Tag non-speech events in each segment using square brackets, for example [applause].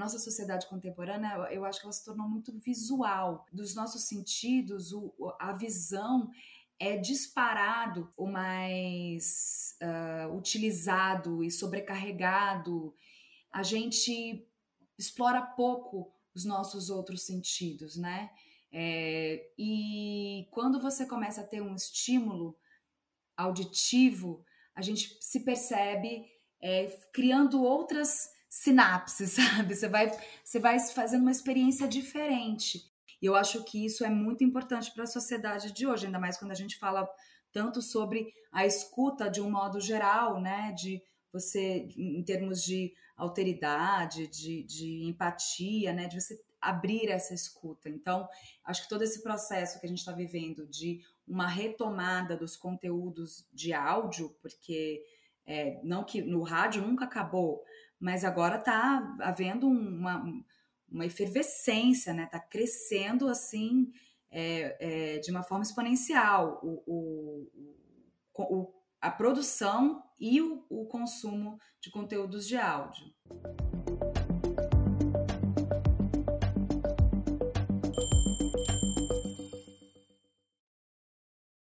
nossa sociedade contemporânea, eu acho que ela se tornou muito visual. Dos nossos sentidos, o, a visão é disparado o mais uh, utilizado e sobrecarregado. A gente explora pouco os nossos outros sentidos, né? É, e quando você começa a ter um estímulo auditivo, a gente se percebe é, criando outras sinapses, [laughs] sabe? Você vai, você vai fazendo uma experiência diferente. E eu acho que isso é muito importante para a sociedade de hoje, ainda mais quando a gente fala tanto sobre a escuta de um modo geral, né? De você, em termos de alteridade, de, de empatia, né? De você abrir essa escuta. Então, acho que todo esse processo que a gente está vivendo de uma retomada dos conteúdos de áudio, porque é, não que no rádio nunca acabou, mas agora está havendo uma, uma efervescência, né? Está crescendo assim é, é, de uma forma exponencial o, o, o, a produção e o, o consumo de conteúdos de áudio.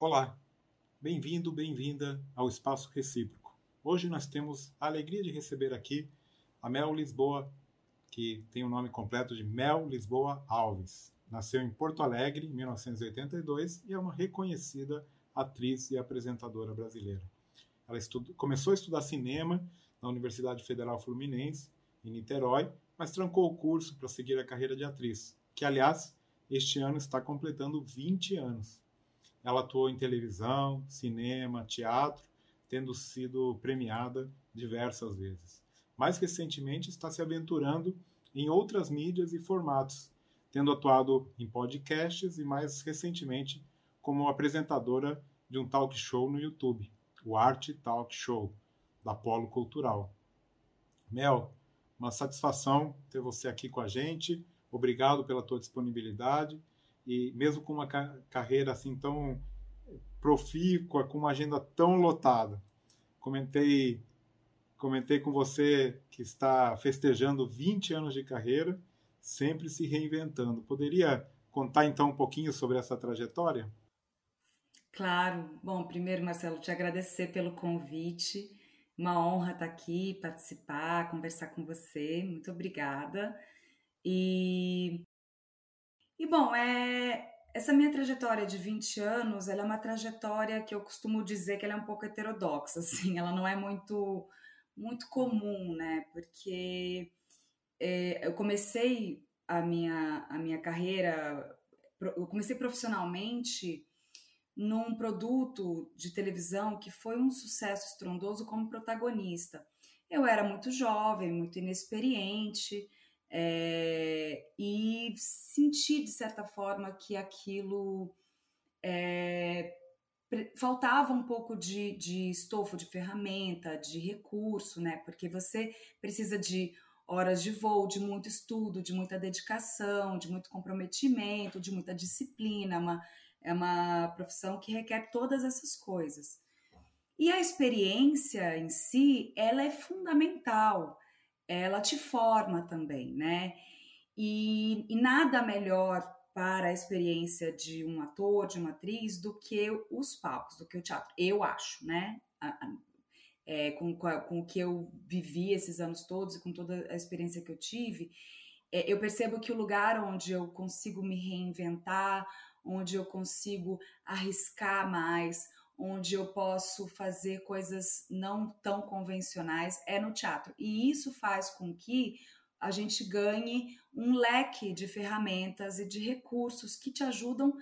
Olá, bem-vindo, bem-vinda ao Espaço Recíproco. Hoje nós temos a alegria de receber aqui a Mel Lisboa, que tem o nome completo de Mel Lisboa Alves. Nasceu em Porto Alegre em 1982 e é uma reconhecida atriz e apresentadora brasileira. Ela começou a estudar cinema na Universidade Federal Fluminense, em Niterói, mas trancou o curso para seguir a carreira de atriz, que, aliás, este ano está completando 20 anos. Ela atuou em televisão, cinema, teatro tendo sido premiada diversas vezes. Mais recentemente, está se aventurando em outras mídias e formatos, tendo atuado em podcasts e, mais recentemente, como apresentadora de um talk show no YouTube, o Arte Talk Show, da Polo Cultural. Mel, uma satisfação ter você aqui com a gente. Obrigado pela tua disponibilidade e mesmo com uma carreira assim tão profícua, com uma agenda tão lotada. Comentei, comentei com você que está festejando 20 anos de carreira, sempre se reinventando. Poderia contar então um pouquinho sobre essa trajetória? Claro. Bom, primeiro, Marcelo, te agradecer pelo convite. Uma honra estar aqui, participar, conversar com você. Muito obrigada. E, e bom, é, essa minha trajetória de 20 anos, ela é uma trajetória que eu costumo dizer que ela é um pouco heterodoxa, [laughs] assim, ela não é muito muito comum, né? Porque é, eu comecei a minha, a minha carreira, eu comecei profissionalmente num produto de televisão que foi um sucesso estrondoso como protagonista. Eu era muito jovem, muito inexperiente, é, e senti, de certa forma, que aquilo é, faltava um pouco de, de estofo, de ferramenta, de recurso, né? Porque você precisa de horas de voo, de muito estudo, de muita dedicação, de muito comprometimento, de muita disciplina. Uma, é uma profissão que requer todas essas coisas. E a experiência em si, ela é fundamental ela te forma também, né? E, e, nada melhor para a experiência de um ator, de uma atriz, do que os palcos, do que o teatro. Eu acho, né? É, com, com, o que eu vivi esses anos todos e com toda a experiência que eu tive, é, eu percebo que o lugar onde eu consigo me reinventar, onde eu consigo arriscar mais, onde eu posso fazer coisas não tão convencionais é no teatro. E isso faz com que a gente ganhe um leque de ferramentas e de recursos que te ajudam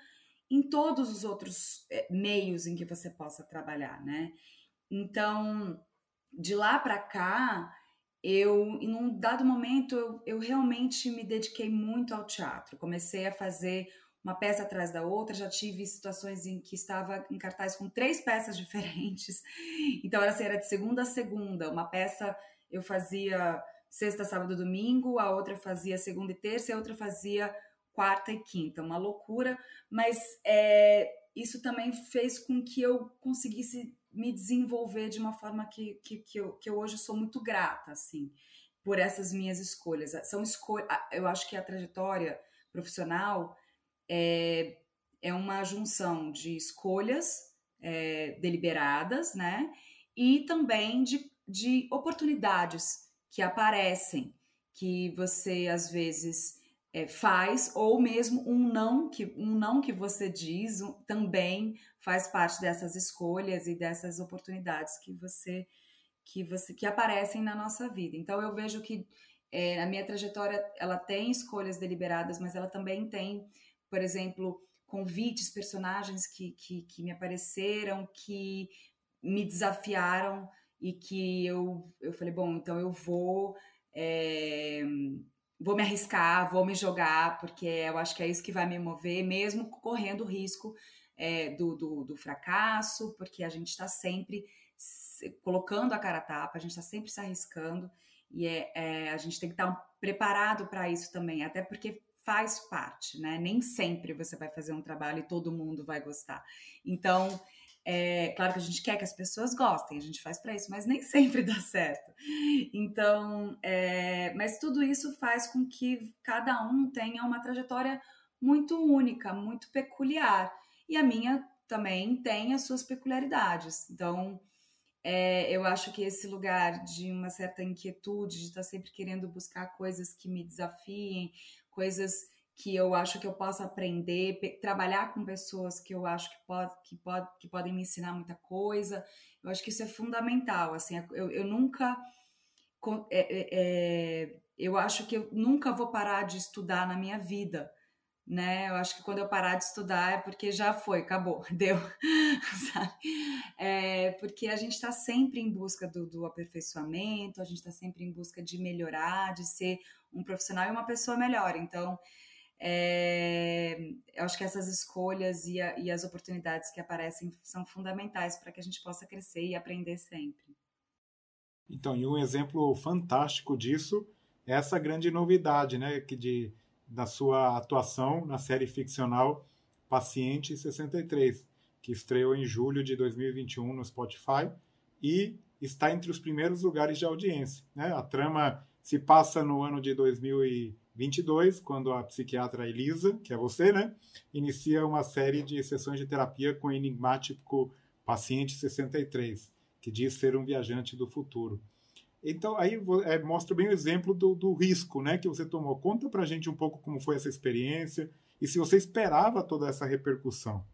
em todos os outros eh, meios em que você possa trabalhar, né? Então, de lá para cá, eu, em um dado momento, eu, eu realmente me dediquei muito ao teatro. Comecei a fazer uma peça atrás da outra. Já tive situações em que estava em cartaz com três peças [laughs] diferentes. Então era assim, era de segunda a segunda. Uma peça eu fazia sexta, sábado, domingo, a outra fazia segunda e terça, a outra fazia quarta e quinta. Uma loucura, mas é, isso também fez com que eu conseguisse me desenvolver de uma forma que, que, que, eu, que eu hoje sou muito grata, assim. por essas minhas escolhas. São escolhas. Eu acho que a trajetória profissional é, é uma junção de escolhas é, deliberadas, né? E também de, de oportunidades que aparecem, que você às vezes é, faz, ou mesmo um não que um não que você diz um, também faz parte dessas escolhas e dessas oportunidades que você que você que aparecem na nossa vida. Então eu vejo que é, a minha trajetória ela tem escolhas deliberadas, mas ela também tem, por exemplo, convites, personagens que, que, que me apareceram, que me desafiaram e que eu, eu falei, bom, então eu vou é, vou me arriscar, vou me jogar, porque eu acho que é isso que vai me mover, mesmo correndo o risco é, do, do, do, fracasso, porque a gente está sempre colocando a cara a tapa, a gente está sempre se arriscando e é, é, a gente tem que estar tá preparado para isso também, até porque faz parte, né? Nem sempre você vai fazer um trabalho e todo mundo vai gostar. Então, é claro que a gente quer que as pessoas gostem, a gente faz para isso, mas nem [laughs] sempre dá certo. Então, é, mas tudo isso faz com que cada um tenha uma trajetória muito única, muito peculiar. E a minha também tem as suas peculiaridades. Então, é, eu acho que esse lugar de uma certa inquietude, de estar sempre querendo buscar coisas que me desafiem, coisas que eu acho que eu posso aprender, trabalhar com pessoas que eu acho que, pode, que, pode, que podem me ensinar muita coisa. Eu acho que isso é fundamental. Assim, eu, eu nunca. É, é, é, eu acho que eu nunca vou parar de estudar na minha vida. Né? Eu acho que quando eu parar de estudar é porque já foi, acabou, [laughs] deu. é, porque a gente está sempre em busca do, do aperfeiçoamento, a gente está sempre em busca de melhorar, de ser um profissional e uma pessoa melhor. Então, é, eu acho que essas escolhas e, a, e as oportunidades que aparecem são fundamentais para que a gente possa crescer e aprender sempre. Então, e um exemplo fantástico disso é essa grande novidade, né, que de da sua atuação na série ficcional Paciente 63, que estreou em julho de 2021 no Spotify e está entre os primeiros lugares de audiência. Né? A trama se passa no ano de 2022, quando a psiquiatra Elisa, que é você, né, inicia uma série de sessões de terapia com o enigmático paciente 63, que diz ser um viajante do futuro. Então, aí é, mostra bem o exemplo do, do, risco né, que você tomou. Conta pra gente um pouco como foi essa experiência e se você esperava toda essa repercussão.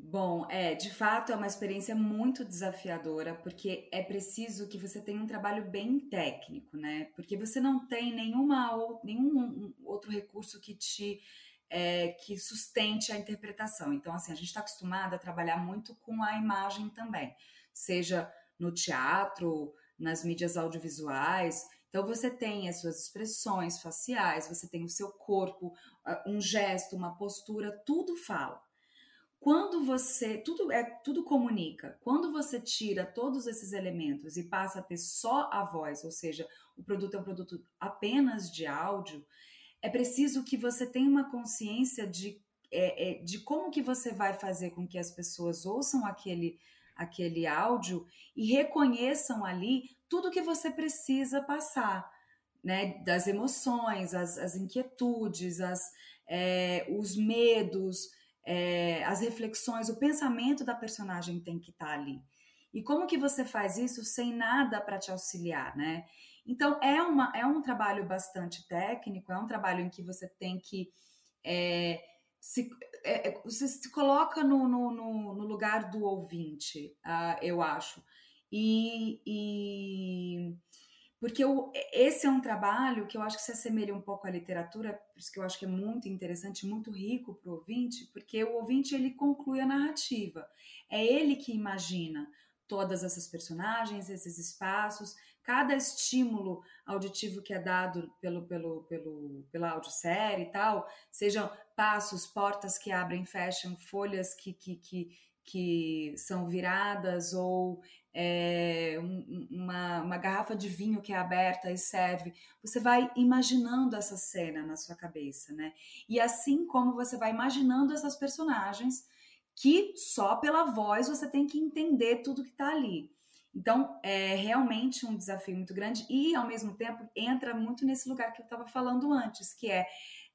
Bom, é, de fato é uma experiência muito desafiadora, porque é preciso que você tenha um trabalho bem técnico, né? Porque você não tem nenhuma ou, nenhum outro recurso que te é, que sustente a interpretação. Então, assim, a gente está acostumado a trabalhar muito com a imagem também, seja no teatro, nas mídias audiovisuais. Então, você tem as suas expressões faciais, você tem o seu corpo, um gesto, uma postura, tudo fala. Quando você, tudo é tudo comunica. Quando você tira todos esses elementos e passa a ter só a voz, ou seja, o produto é um produto apenas de áudio, é preciso que você tenha uma consciência de, é, é, de como que você vai fazer com que as pessoas ouçam aquele, aquele áudio e reconheçam ali tudo que você precisa passar, né? Das emoções, as, as inquietudes, as, é, os medos, é, as reflexões, o pensamento da personagem tem que estar tá ali. E como que você faz isso sem nada para te auxiliar, né? Então é, uma, é um trabalho bastante técnico, é um trabalho em que você tem que é, se, é, é você se coloca no, no, no, lugar do ouvinte, uh, eu acho. E, e porque eu, esse é um trabalho que eu acho que se assemelha um pouco à literatura, por isso que eu acho que é muito interessante, muito rico para o ouvinte, porque o ouvinte ele conclui a narrativa. É ele que imagina todas essas personagens, esses espaços, cada estímulo auditivo que é dado pelo, pelo, pelo, pela audiosérie e tal, sejam passos, portas que abrem fecham, folhas que, que, que, que são viradas ou é, uma, uma garrafa de vinho que é aberta e serve. Você vai imaginando essa cena na sua cabeça, né? E assim como você vai imaginando essas personagens, que só pela voz você tem que entender tudo que está ali. Então, é realmente um desafio muito grande e, ao mesmo tempo, entra muito nesse lugar que eu estava falando antes, que é,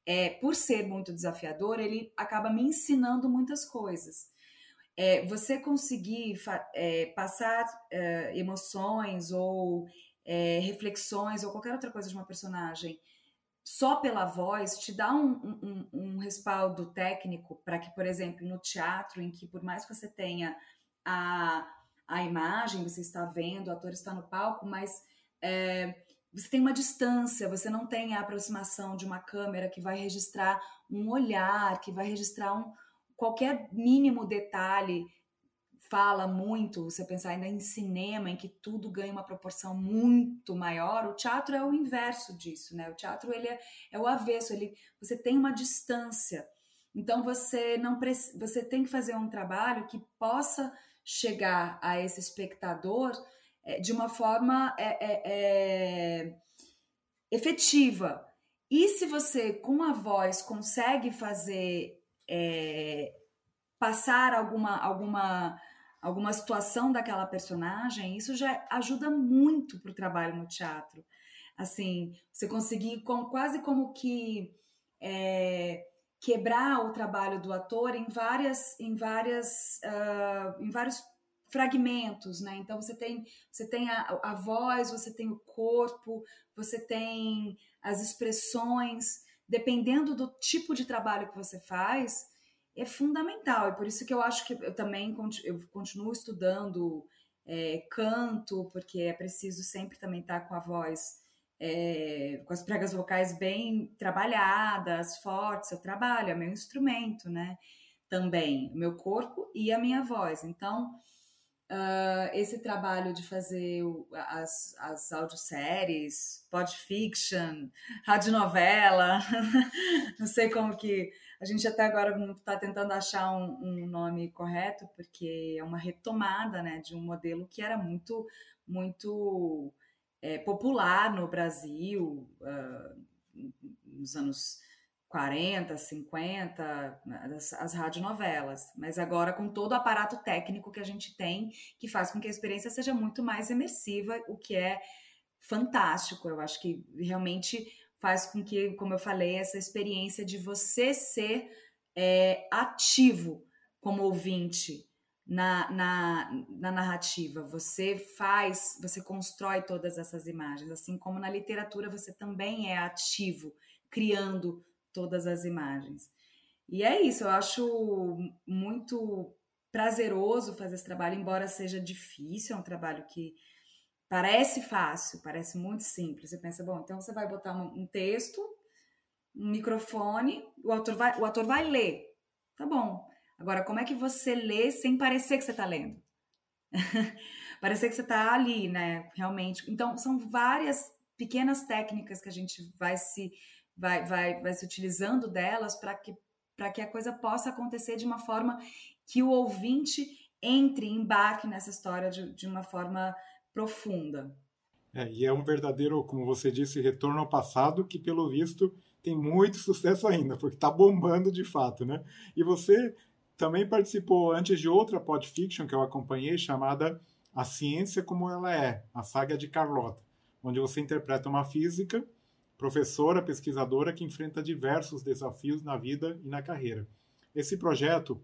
é, por ser muito desafiador, ele acaba me ensinando muitas coisas. É, você conseguir é, passar é, emoções ou é, reflexões ou qualquer outra coisa de uma personagem só pela voz te dá um, um, um respaldo técnico para que, por exemplo, no teatro, em que por mais que você tenha a, a imagem, você está vendo, o ator está no palco, mas é, você tem uma distância, você não tem a aproximação de uma câmera que vai registrar um olhar, que vai registrar um, qualquer mínimo detalhe fala muito, você pensar ainda em cinema, em que tudo ganha uma proporção muito maior, o teatro é o inverso disso, né? O teatro ele é, é o avesso, ele, você tem uma distância. Então você não você tem que fazer um trabalho que possa chegar a esse espectador é, de uma forma é, é, é efetiva. E se você, com a voz, consegue fazer é, passar alguma, alguma alguma situação daquela personagem, isso já ajuda muito para o trabalho no teatro. Assim, você conseguir com, quase como que é, quebrar o trabalho do ator em várias, em várias, uh, em vários fragmentos, né? Então você tem, você tem a, a voz, você tem o corpo, você tem as expressões, dependendo do tipo de trabalho que você faz, é fundamental. E por isso que eu acho que eu também eu continuo estudando é, canto, porque é preciso sempre também estar com a voz, é, com as pregas vocais bem trabalhadas, fortes. Eu trabalho, é meu instrumento, né? Também, o meu corpo e a minha voz. Então, uh, esse trabalho de fazer o, as, as audioséries, podfiction, radionovela, [laughs] não sei como que a gente até agora está tentando achar um, um, nome correto, porque é uma retomada né, de um modelo que era muito, muito é, popular no Brasil uh, nos anos 40, 50, as, as radionovelas, mas agora com todo o aparato técnico que a gente tem, que faz com que a experiência seja muito mais imersiva, o que é fantástico. Eu acho que realmente faz com que, como eu falei, essa experiência de você ser é, ativo como ouvinte na, na, na, narrativa. Você faz, você constrói todas essas imagens, assim como na literatura você também é ativo, criando todas as imagens. E é isso, eu acho muito prazeroso fazer esse trabalho, embora seja difícil, é um trabalho que Parece fácil, parece muito simples. Você pensa, bom, então você vai botar um, texto, um microfone, o autor vai, o ator vai ler. Tá bom. Agora, como é que você lê sem parecer que você está lendo? [laughs] parecer que você está ali, né? Realmente. Então, são várias pequenas técnicas que a gente vai se vai, vai, vai se utilizando delas para que para que a coisa possa acontecer de uma forma que o ouvinte entre, embarque nessa história de, de uma forma profunda. É, e é um verdadeiro, como você disse, retorno ao passado que, pelo visto, tem muito [laughs] sucesso ainda, porque está bombando de fato, né? E você também participou antes de outra podfiction que eu acompanhei, chamada A Ciência Como Ela É, a saga de Carlota, onde você interpreta uma física, professora, pesquisadora que enfrenta diversos desafios na vida e na carreira. Esse projeto,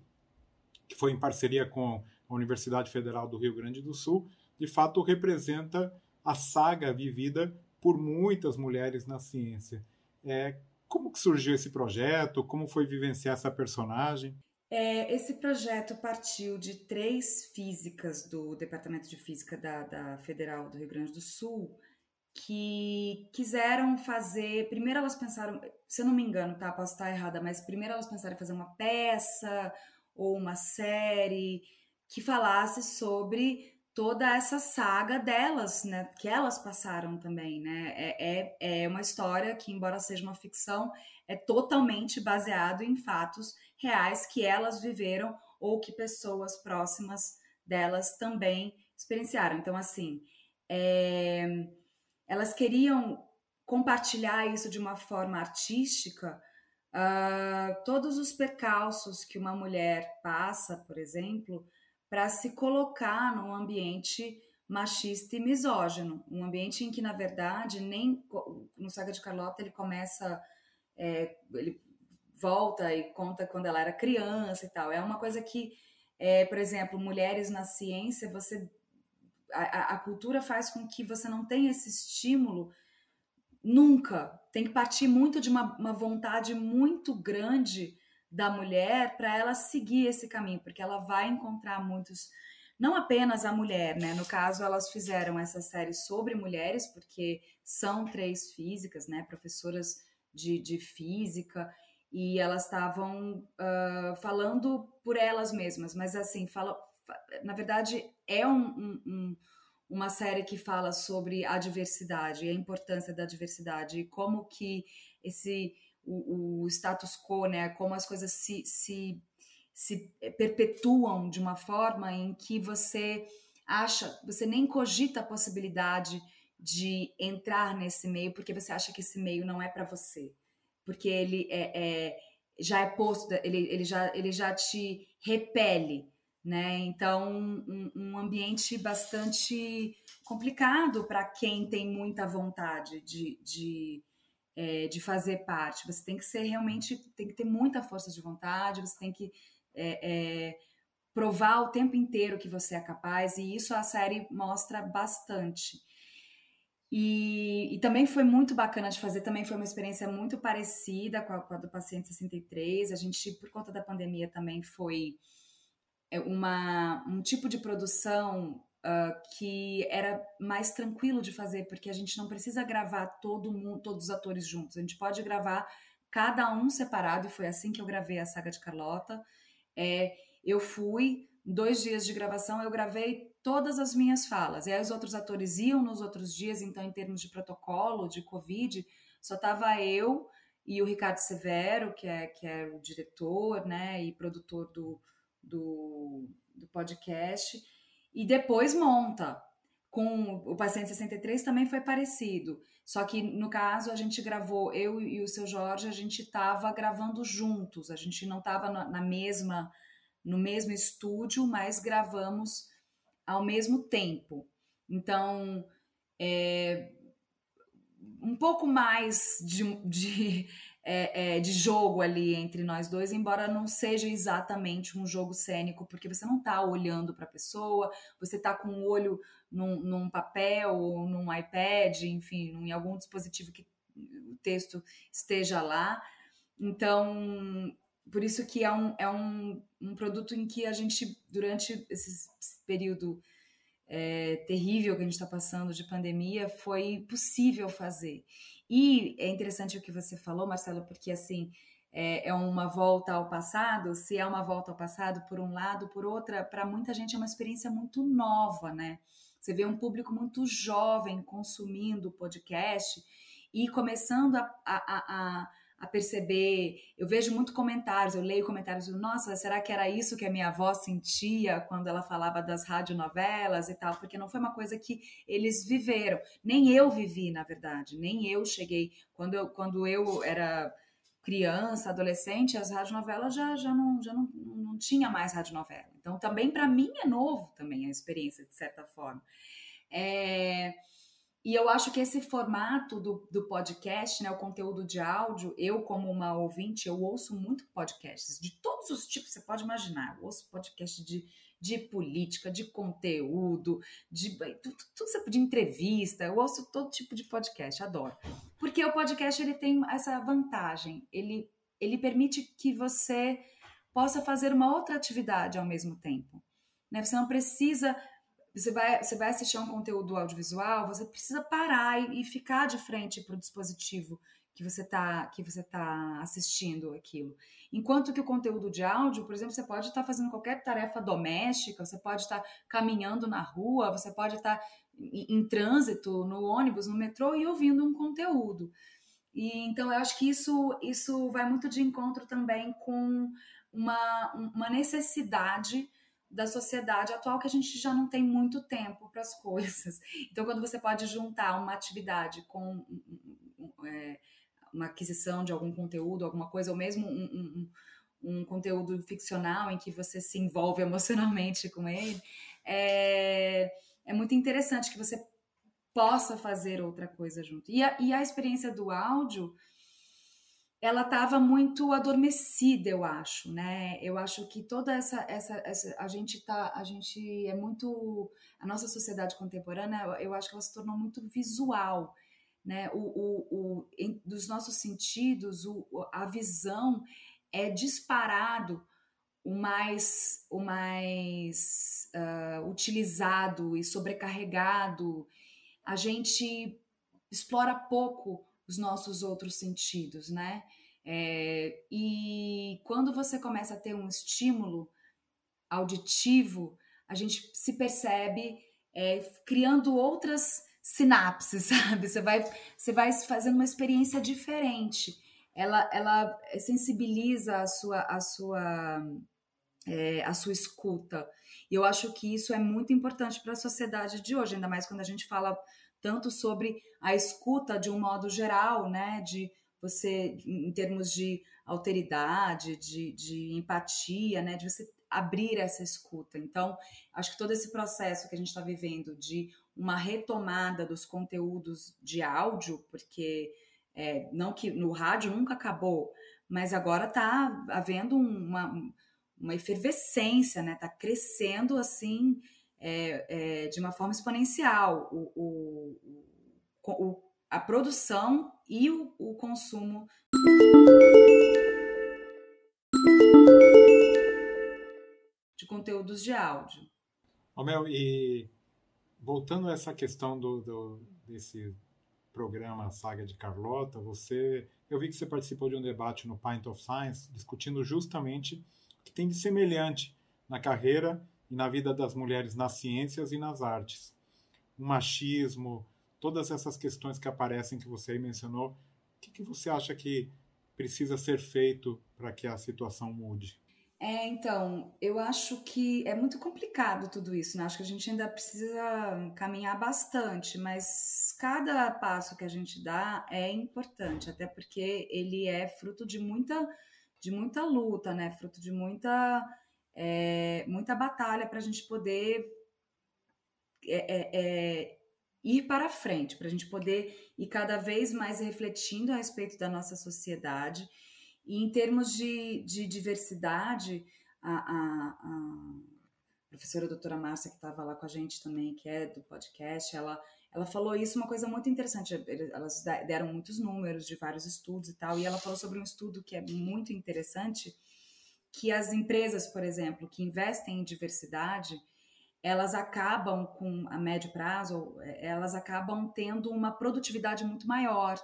que foi em parceria com a Universidade Federal do Rio Grande do Sul, de fato representa a saga vivida por muitas mulheres na ciência. É, como que surgiu esse projeto? Como foi vivenciar essa personagem? É, esse projeto partiu de três físicas do Departamento de Física da, da Federal do Rio Grande do Sul que quiseram fazer. Primeiro elas pensaram, se eu não me engano, tá? Posso estar errada, mas primeiro elas pensaram em fazer uma peça ou uma série que falasse sobre toda essa saga delas, né, que elas passaram também, né, é, é, é uma história que, embora seja uma ficção, é totalmente baseado em fatos reais que elas viveram ou que pessoas próximas delas também experienciaram. Então, assim, é, elas queriam compartilhar isso de uma forma artística, uh, todos os percalços que uma mulher passa, por exemplo, para se colocar num ambiente machista e misógino, um ambiente em que na verdade nem no Saga de Carlota ele começa é, ele volta e conta quando ela era criança e tal. É uma coisa que, é, por exemplo, mulheres na ciência, você a, a, cultura faz com que você não tenha esse estímulo nunca. Tem que partir muito de uma, uma vontade muito grande da mulher para ela seguir esse caminho, porque ela vai encontrar muitos. Não apenas a mulher, né? No caso, elas fizeram essa série sobre mulheres, porque são três físicas, né? Professoras de, de física, e elas estavam uh, falando por elas mesmas, mas assim, fala, na verdade, é um, um, um, uma série que fala sobre a diversidade, a importância da diversidade, e como que esse o, o status quo, né, como as coisas se, se, se perpetuam de uma forma em que você acha, você nem cogita a possibilidade de entrar nesse meio porque você acha que esse meio não é para você, porque ele é, é, já é posto, ele, ele, já, ele já te repele, né? Então, um, um ambiente bastante complicado para quem tem muita vontade de, de, é, de fazer parte. Você tem que ser realmente, tem que ter muita força de vontade, você tem que é, é, provar o tempo inteiro que você é capaz, e isso a série mostra bastante. E, e, também foi muito bacana de fazer, também foi uma experiência muito parecida com a, com a, do Paciente 63. A gente, por conta da pandemia, também foi uma, um tipo de produção uh, que era mais tranquilo de fazer, porque a gente não precisa gravar todo mundo, todos os atores juntos. A gente pode gravar cada um separado, e foi assim que eu gravei a saga de Carlota. É, eu fui, dois dias de gravação, eu gravei todas as minhas falas. E aí os outros atores iam nos outros dias, então, em termos de protocolo, de Covid, só tava eu e o Ricardo Severo, que é, que é o diretor né, e produtor do, do, do podcast, e depois monta. Com o Paciente 63 também foi parecido. Só que, no caso, a gente gravou, eu e o seu Jorge, a gente estava gravando juntos, a gente não estava na mesma, no mesmo estúdio, mas gravamos ao mesmo tempo. Então, é, um pouco mais de, de, é, é, de, jogo ali entre nós dois, embora não seja exatamente um jogo cênico, porque você não está olhando para a pessoa, você está com o olho num, num, papel ou num iPad, enfim, em algum dispositivo que o texto esteja lá. Então, por isso que é um, é um, um produto em que a gente, durante esse período é, terrível que a gente está passando de pandemia, foi possível fazer. E é interessante o que você falou, Marcelo, porque assim é, é uma volta ao passado. Se é uma volta ao passado, por um lado, por outra, para muita gente é uma experiência muito nova, né? Você vê um público muito jovem consumindo podcast e começando a, a, a, a perceber. Eu vejo muito comentários, eu leio comentários, nossa, será que era isso que a minha avó sentia quando ela falava das radionovelas e tal? Porque não foi uma coisa que eles viveram. Nem eu vivi, na verdade, nem eu cheguei. Quando eu, quando eu era criança, adolescente, as radionovelas já, já, não, já não, não tinha mais radionovela. Então, também para mim é novo também a experiência, de certa forma. É... E eu acho que esse formato do, do podcast, né, o conteúdo de áudio, eu, como uma ouvinte, eu ouço muito podcasts de todos os tipos, você pode imaginar. Eu ouço podcast de, de política, de conteúdo, de, tudo, tudo, de entrevista, eu ouço todo tipo de podcast, adoro. Porque o podcast ele tem essa vantagem, ele, ele permite que você possa fazer uma outra atividade ao mesmo tempo. Né? Você não precisa você vai, você vai assistir a um conteúdo audiovisual, você precisa parar e, e ficar de frente para o dispositivo que você está que você tá assistindo aquilo. Enquanto que o conteúdo de áudio, por exemplo, você pode estar tá fazendo qualquer tarefa doméstica, você pode estar tá caminhando na rua, você pode estar tá em, em trânsito, no ônibus, no metrô e ouvindo um conteúdo. E então eu acho que isso isso vai muito de encontro também com uma, uma necessidade da sociedade atual que a gente já não tem muito tempo para as coisas. [laughs] Então, quando você pode juntar uma atividade com é, uma aquisição de algum conteúdo, alguma coisa, ou mesmo um, um, um, conteúdo ficcional em que você se envolve [laughs] emocionalmente com ele, é, é muito interessante que você possa fazer outra coisa junto. E a, e a experiência do áudio, ela estava muito adormecida, eu acho, né? Eu acho que toda essa, essa, essa, a gente tá, a gente é muito, a nossa sociedade contemporânea, eu acho que ela se tornou muito visual, né? O, o, o em, dos nossos sentidos, o, a visão é disparado o mais, o mais uh, utilizado e sobrecarregado. A gente explora pouco os nossos outros sentidos, né? É, e quando você começa a ter um estímulo auditivo, a gente se percebe é, criando outras sinapses, [laughs] sabe? Você vai, você vai fazendo uma experiência diferente. Ela, ela sensibiliza a sua, a sua, é, a sua escuta. E eu acho que isso é muito importante para a sociedade de hoje, ainda mais quando a gente fala tanto sobre a escuta de um modo geral, né? De você, em termos de alteridade, de, de empatia, né? De você abrir essa escuta. Então, acho que todo esse processo que a gente está vivendo de uma retomada dos conteúdos de áudio, porque é, não que no rádio nunca acabou, mas agora está havendo uma, uma efervescência, né? Está crescendo assim é, é, de uma forma exponencial o, o, o, a produção e o, consumo. de conteúdos de áudio. Ô Mel, e voltando a essa questão do, do, desse programa Saga de Carlota, você, eu vi que você participou de um debate no Pint of Science discutindo justamente o que tem de semelhante na carreira e na vida das mulheres nas ciências e nas artes. O machismo, todas essas questões que aparecem que você aí mencionou, o que, que você acha que precisa ser feito para que a situação mude? É, então, eu acho que é muito complicado tudo isso, né? Acho que a gente ainda precisa caminhar bastante, mas cada passo que a gente dá é importante, até porque ele é fruto de muita, de muita luta, né? Fruto de muita é, muita batalha para a gente poder é, é, é, ir para frente, para a gente poder ir cada vez mais refletindo a respeito da nossa sociedade. E em termos de, de diversidade, a, a, a professora doutora Márcia, que estava lá com a gente também, que é do podcast, ela, ela falou isso, uma coisa muito interessante. Elas deram muitos números de vários estudos e tal, e ela falou sobre um estudo que é muito interessante, que as empresas, por exemplo, que investem em diversidade, elas acabam com a médio prazo, elas acabam tendo uma produtividade muito maior,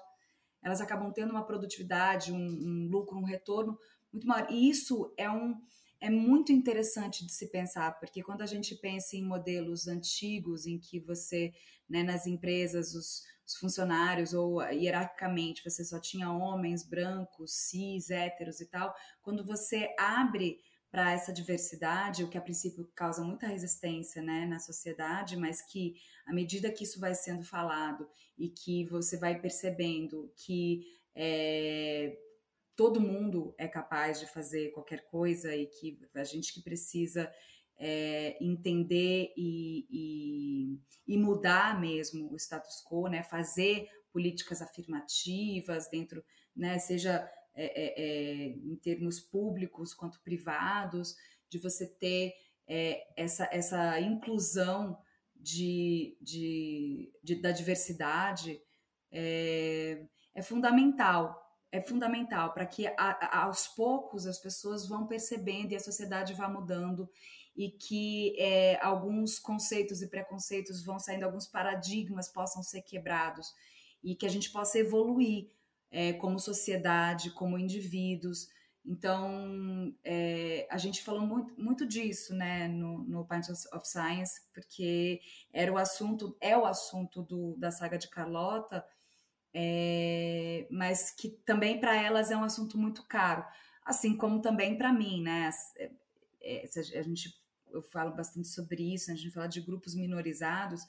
elas acabam tendo uma produtividade, um, um lucro, um retorno muito maior. E isso é um é muito interessante de se pensar, porque quando a gente pensa em modelos antigos em que você, né, nas empresas, os, os funcionários, ou hierarquicamente você só tinha homens brancos, cis, héteros e tal, quando você abre para essa diversidade, o que a princípio causa muita resistência né, na sociedade, mas que à medida que isso vai sendo falado e que você vai percebendo que é, todo mundo é capaz de fazer qualquer coisa e que a gente que precisa é, entender e, e, e, mudar mesmo o status quo, né? fazer políticas afirmativas dentro, né? seja é, é, é em termos públicos quanto privados, de você ter é, essa, essa inclusão de, de, de da diversidade é, é fundamental é fundamental para que a, a, aos poucos as pessoas vão percebendo e a sociedade vá mudando e que é, alguns conceitos e preconceitos vão saindo, alguns paradigmas possam ser quebrados e que a gente possa evoluir é, como sociedade, como indivíduos. Então, é, a gente falou muito, muito disso né, no, no Pint of Science, porque era o assunto, é o assunto do, da saga de Carlota, é, mas que também para elas é um assunto muito caro, assim como também para mim, né? É, a gente eu falo bastante sobre isso, a gente fala de grupos minorizados,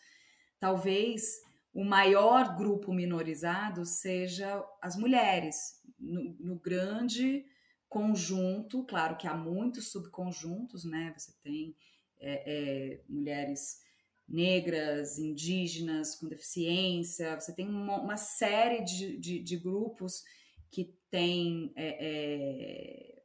talvez o maior grupo minorizado seja as mulheres, no, no grande conjunto, claro que há muitos subconjuntos, né? Você tem é, é, mulheres negras, indígenas, com deficiência, você tem uma, uma série de, de, de, grupos que tem é, é,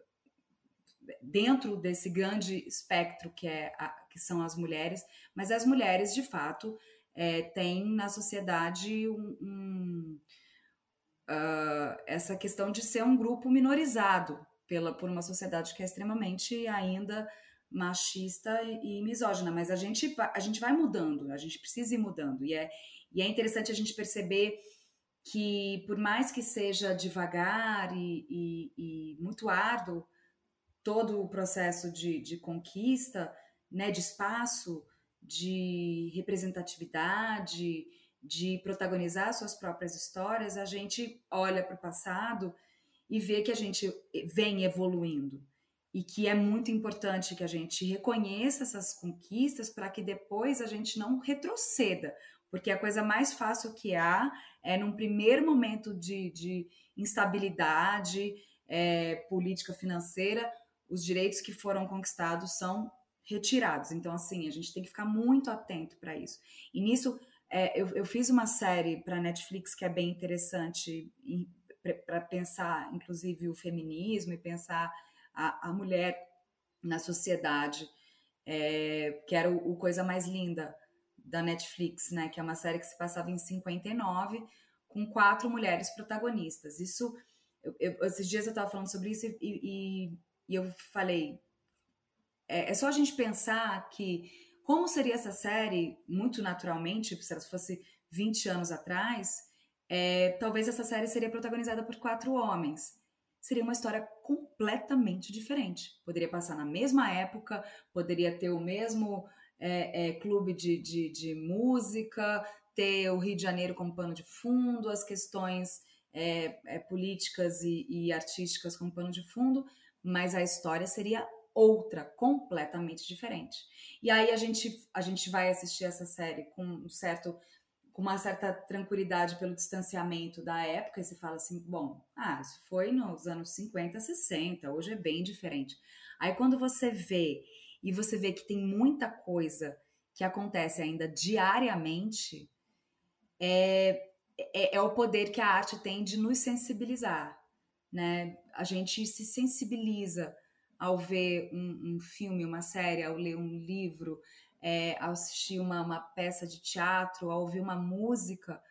dentro desse grande espectro que, é a, que são as mulheres, mas as mulheres, de fato, é, têm na sociedade um, um, uh, essa questão de ser um grupo minorizado pela, por uma sociedade que é extremamente ainda machista e misógina, mas a gente, a gente vai mudando, a gente precisa ir mudando, e é, e é interessante a gente perceber que, por mais que seja devagar e, e, e muito árduo todo o processo de, de conquista, né, de espaço, de representatividade, de protagonizar suas próprias histórias, a gente olha para o passado e vê que a gente vem evoluindo. E que é muito importante que a gente reconheça essas conquistas para que depois a gente não retroceda, porque a coisa mais fácil que há é num primeiro momento de, de instabilidade é, política financeira, os direitos que foram conquistados são retirados. Então, assim, a gente tem que ficar muito atento para isso. E nisso, é, eu, eu, fiz uma série para Netflix que é bem interessante para pensar, inclusive, o feminismo e pensar a, a mulher na sociedade, é, que era o, o, Coisa Mais Linda da Netflix, né? Que é uma série que se passava em 59, com quatro mulheres protagonistas. Isso, eu, eu, esses dias eu estava falando sobre isso e, e, e eu falei, é, é, só a gente pensar que como seria essa série, muito naturalmente, se ela fosse 20 anos atrás, é, talvez essa série seria protagonizada por quatro homens seria uma história completamente diferente. Poderia passar na mesma época, poderia ter o mesmo é, é, clube de, de, de, música, ter o Rio de Janeiro como pano de fundo, as questões é, é, políticas e, e artísticas como pano de fundo, mas a história seria outra, completamente diferente. E aí a gente, a gente vai assistir essa série com um certo com uma certa tranquilidade pelo distanciamento da época, e se fala assim, bom, ah, isso foi nos anos 50, 60, hoje é bem diferente. Aí quando você vê, e você vê que tem muita coisa que acontece ainda diariamente, é, é, é o poder que a arte tem de nos sensibilizar, né? A gente se sensibiliza ao ver um, um filme, uma série, ao ler um livro, é, ao assistir uma, uma peça de teatro, ao ouvir uma música,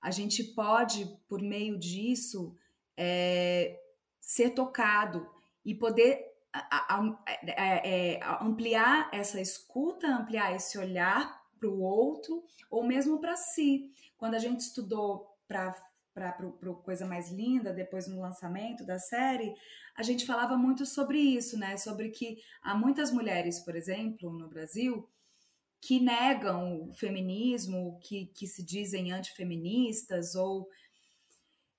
a gente pode, por meio disso, é, ser tocado e poder a, a, a, é, é, ampliar essa escuta, ampliar esse olhar para o outro ou mesmo para si. Quando a gente estudou para para coisa mais linda depois no lançamento da série a gente falava muito sobre isso né sobre que há muitas mulheres por exemplo no Brasil que negam o feminismo, que, que se dizem antifeministas ou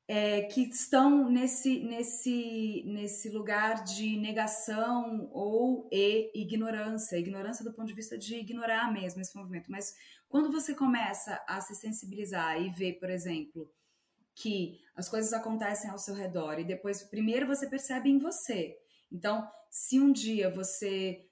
é, que estão nesse, nesse, nesse lugar de negação ou e ignorância, ignorância do ponto de vista de ignorar mesmo esse movimento. Mas quando você começa a se sensibilizar e ver, por exemplo, que as coisas acontecem ao seu redor e depois, primeiro você percebe em você. Então, se um dia você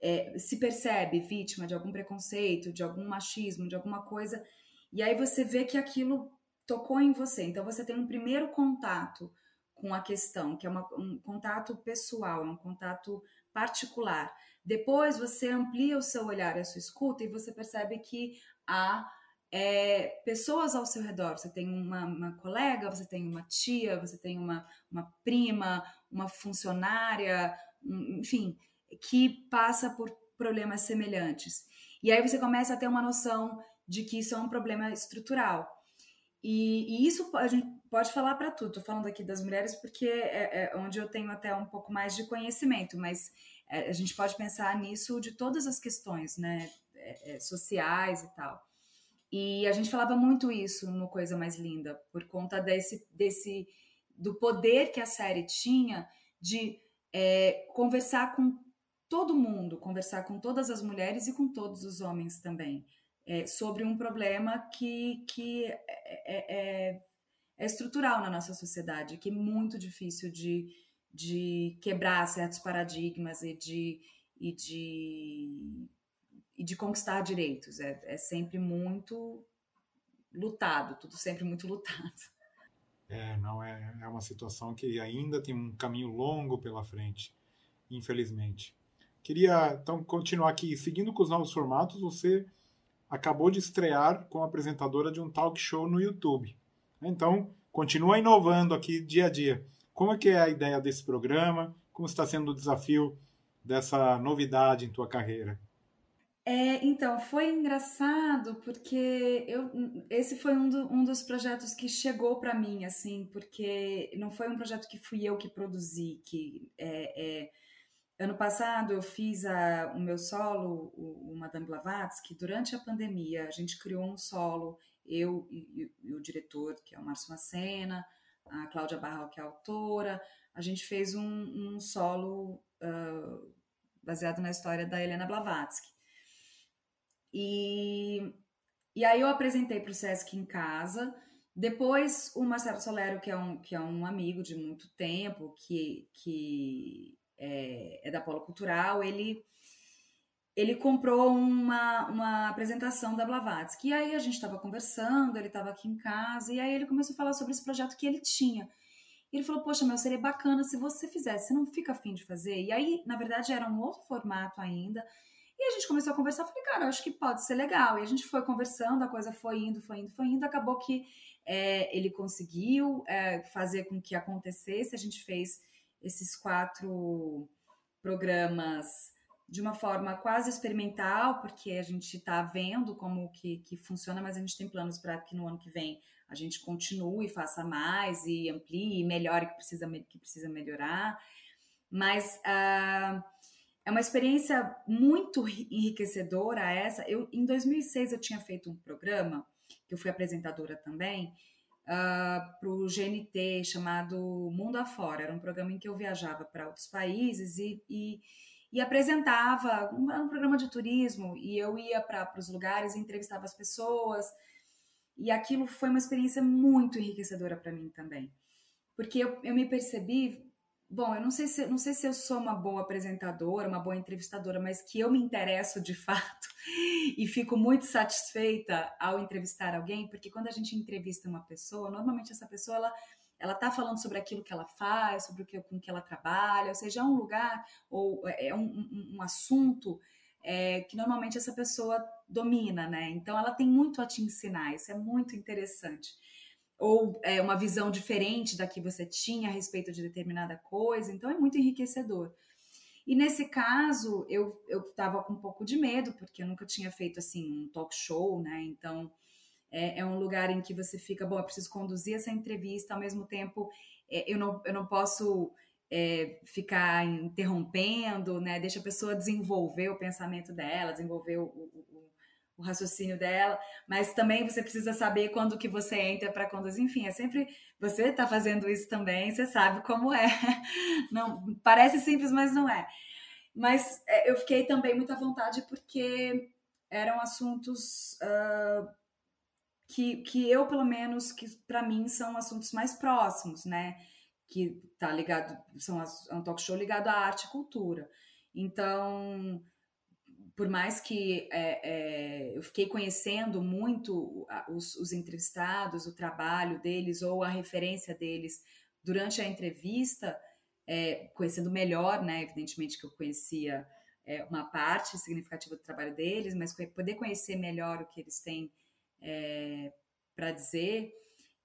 é, se percebe vítima de algum preconceito, de algum machismo, de alguma coisa, e aí você vê que aquilo tocou em você. Então você tem um primeiro contato com a questão, que é uma, um contato pessoal, é um contato particular. Depois você amplia o seu olhar, a sua escuta, e você percebe que há é, pessoas ao seu redor. Você tem uma, uma, colega, você tem uma tia, você tem uma, uma prima, uma funcionária, um, enfim, que passa por problemas semelhantes. E aí você começa a ter uma noção de que isso é um problema estrutural. E, e isso a gente pode falar para tudo. Estou falando aqui das mulheres porque é, é, onde eu tenho até um pouco mais de conhecimento, mas é, a gente pode pensar nisso de todas as questões, né, é, é, sociais e tal. E a gente falava muito isso no Coisa Mais Linda, por conta desse, desse do poder que a série tinha de é, conversar com todo mundo, conversar com todas as mulheres e com todos os homens também, é, sobre um problema que, que é, é, é, é estrutural na nossa sociedade, que é muito difícil de, de quebrar certos paradigmas e de, e de e de conquistar direitos. É, é sempre muito lutado, tudo sempre muito lutado. É, não é, é uma situação que ainda tem um caminho longo pela frente, infelizmente. Queria então continuar aqui, seguindo com os novos formatos, você acabou de estrear como apresentadora de um talk show no YouTube. Então, continua inovando aqui dia a dia. Como é que é a ideia desse programa? Como está sendo o desafio dessa novidade em tua carreira? É, então, foi engraçado porque eu, esse foi um, do, um dos projetos que chegou para mim, assim, porque não foi um projeto que fui eu que produzi, que é, é, ano passado eu fiz a, o meu solo, o, o Madame Blavatsky, durante a pandemia a gente criou um solo, eu e, e, e o diretor, que é o Márcio Macena, a Cláudia Barral, que é a autora, a gente fez um, um solo uh, baseado na história da Helena Blavatsky. E, e aí eu apresentei para o Sesc em casa. Depois o Marcelo Solero, que é um, que é um amigo de muito tempo, que, que é, é da Polo Cultural, ele ele comprou uma, uma apresentação da Blavatsky. E aí a gente estava conversando, ele estava aqui em casa, e aí ele começou a falar sobre esse projeto que ele tinha. E ele falou, poxa, meu, seria bacana se você fizesse, você não fica afim de fazer? E aí, na verdade, era um outro formato ainda, gente começou a conversar, falei, cara, acho que pode ser legal. E a gente foi conversando, a coisa foi indo, foi indo, foi indo. Acabou que é, ele conseguiu é, fazer com que acontecesse. A gente fez esses quatro programas de uma forma quase experimental, porque a gente está vendo como que, que funciona, mas a gente tem planos para que no ano que vem a gente continue, faça mais e amplie, e melhore que precisa, que precisa melhorar. Mas uh, é uma experiência muito enriquecedora essa. Eu, em 2006 eu tinha feito um programa, que eu fui apresentadora também, uh, ah, para o GNT chamado Mundo Afora. Era um programa em que eu viajava para outros países e, e, e apresentava, um, um, programa de turismo, e eu ia para os lugares e entrevistava as pessoas. E aquilo foi uma experiência muito enriquecedora para mim também. Porque eu, eu me percebi Bom, eu não sei, se, não sei se eu sou uma boa apresentadora, uma boa entrevistadora, mas que eu me interesso de fato [laughs] e fico muito satisfeita ao entrevistar alguém, porque quando a gente entrevista uma pessoa, normalmente essa pessoa ela ela está falando sobre aquilo que ela faz, sobre o que, com que ela trabalha, ou seja, é um lugar ou é um, um, um assunto é, que normalmente essa pessoa domina, né? Então ela tem muito a te ensinar, isso é muito interessante ou é, uma visão diferente da que você tinha a respeito de determinada coisa. Então é muito enriquecedor. E nesse caso, eu estava com um pouco de medo, porque eu nunca tinha feito assim um talk show, né? Então é, é um lugar em que você fica, bom, eu preciso conduzir essa entrevista, ao mesmo tempo é, eu, não, eu não posso é, ficar interrompendo, né? Deixa a pessoa desenvolver o pensamento dela, desenvolver o, o, o raciocínio dela, mas também você precisa saber quando que você entra para conduzir. Enfim, é sempre você está fazendo isso também, você sabe como é. [laughs] Não parece simples, mas não é. Mas é, eu fiquei também muito à vontade porque eram assuntos uh, que, que eu, pelo menos, que para mim são assuntos mais próximos, né? Que tá ligado, são é um talk show ligado à arte e cultura. Então, por mais que é, é, eu fiquei conhecendo muito os, os, entrevistados, o trabalho deles ou a referência deles durante a entrevista, é, conhecendo melhor, né? Evidentemente que eu conhecia é, uma parte significativa do trabalho deles, mas poder conhecer melhor o que eles têm é, para dizer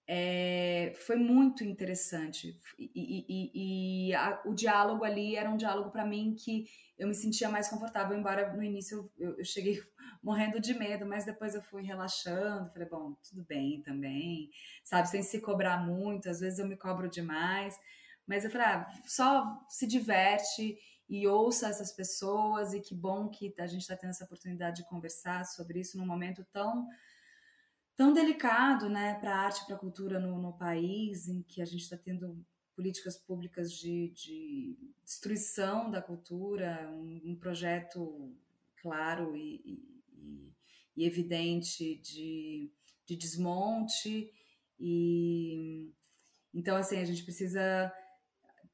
é, foi muito interessante. E, e, e a, o diálogo ali era um diálogo para mim que eu me sentia mais confortável, embora no início eu, eu, cheguei [laughs] morrendo de medo, mas depois eu fui relaxando, falei, bom, tudo bem também, sabe, sem se cobrar muito, às vezes eu me cobro demais, mas eu falei, ah, só se diverte e ouça essas pessoas, e que bom que a gente está tendo essa oportunidade de conversar sobre isso num momento tão tão delicado né, para a arte para a cultura no, no, país, em que a gente está tendo políticas públicas de, de, destruição da cultura, um, um projeto claro e, e, e evidente de, de, desmonte. E então assim a gente precisa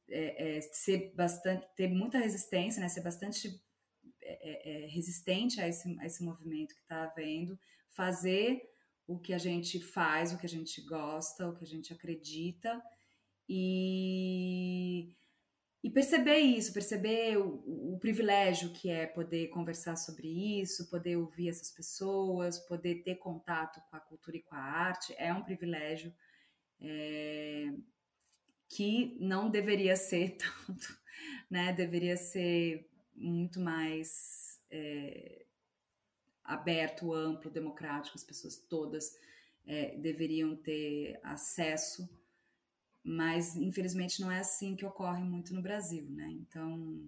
é, é, ser bastante, ter muita resistência, né, ser bastante é, é, resistente a esse, a esse movimento que está havendo, fazer o que a gente faz, o que a gente gosta, o que a gente acredita e, e perceber isso, perceber o, o, privilégio que é poder conversar sobre isso, poder ouvir essas pessoas, poder ter contato com a cultura e com a arte, é um privilégio é, que não deveria ser [laughs] tanto, né? Deveria ser muito mais é, aberto, amplo, democrático, as pessoas todas é, deveriam ter acesso, mas infelizmente não é assim que ocorre muito no Brasil, né? Então,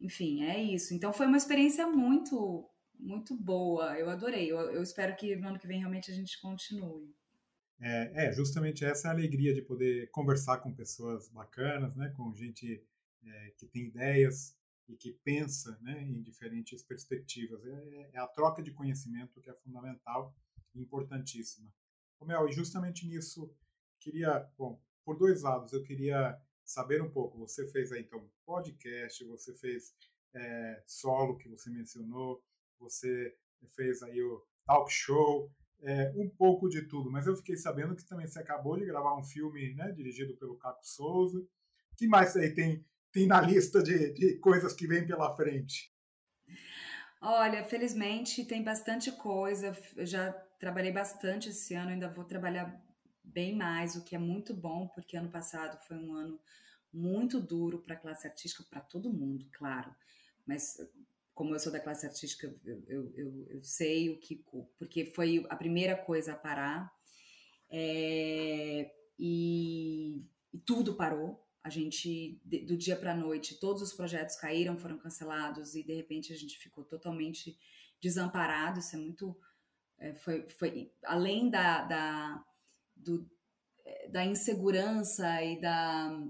enfim, é isso. Então foi uma experiência muito, muito boa. Eu adorei. Eu, eu espero que no ano que vem realmente a gente continue. É, é, justamente essa é a alegria de poder conversar com pessoas bacanas, né? Com gente é, que tem ideias, e que pensa né, em diferentes perspectivas. É, é, a troca de conhecimento que é fundamental e importantíssima. Ô Mel, e justamente nisso, queria, bom, por dois lados, eu queria saber um pouco. Você fez aí, então, podcast, você fez é, solo, que você mencionou, você fez aí o talk show, é, um pouco de tudo, mas eu fiquei sabendo que também você acabou de gravar um filme né, dirigido pelo Caco Souza. O que mais aí tem tem na lista de, de coisas que vem pela frente? Olha, felizmente tem bastante coisa. Eu já trabalhei bastante esse ano, ainda vou trabalhar bem mais, o que é muito bom, porque ano passado foi um ano muito duro para a classe artística, para todo mundo, claro. Mas como eu sou da classe artística, eu, eu, eu, sei o que. Porque foi a primeira coisa a parar. É, e, e tudo parou a gente do dia para a noite todos os projetos caíram foram cancelados e de repente a gente ficou totalmente desamparado. Isso é muito é, foi, foi além da, da, do, é, da insegurança e da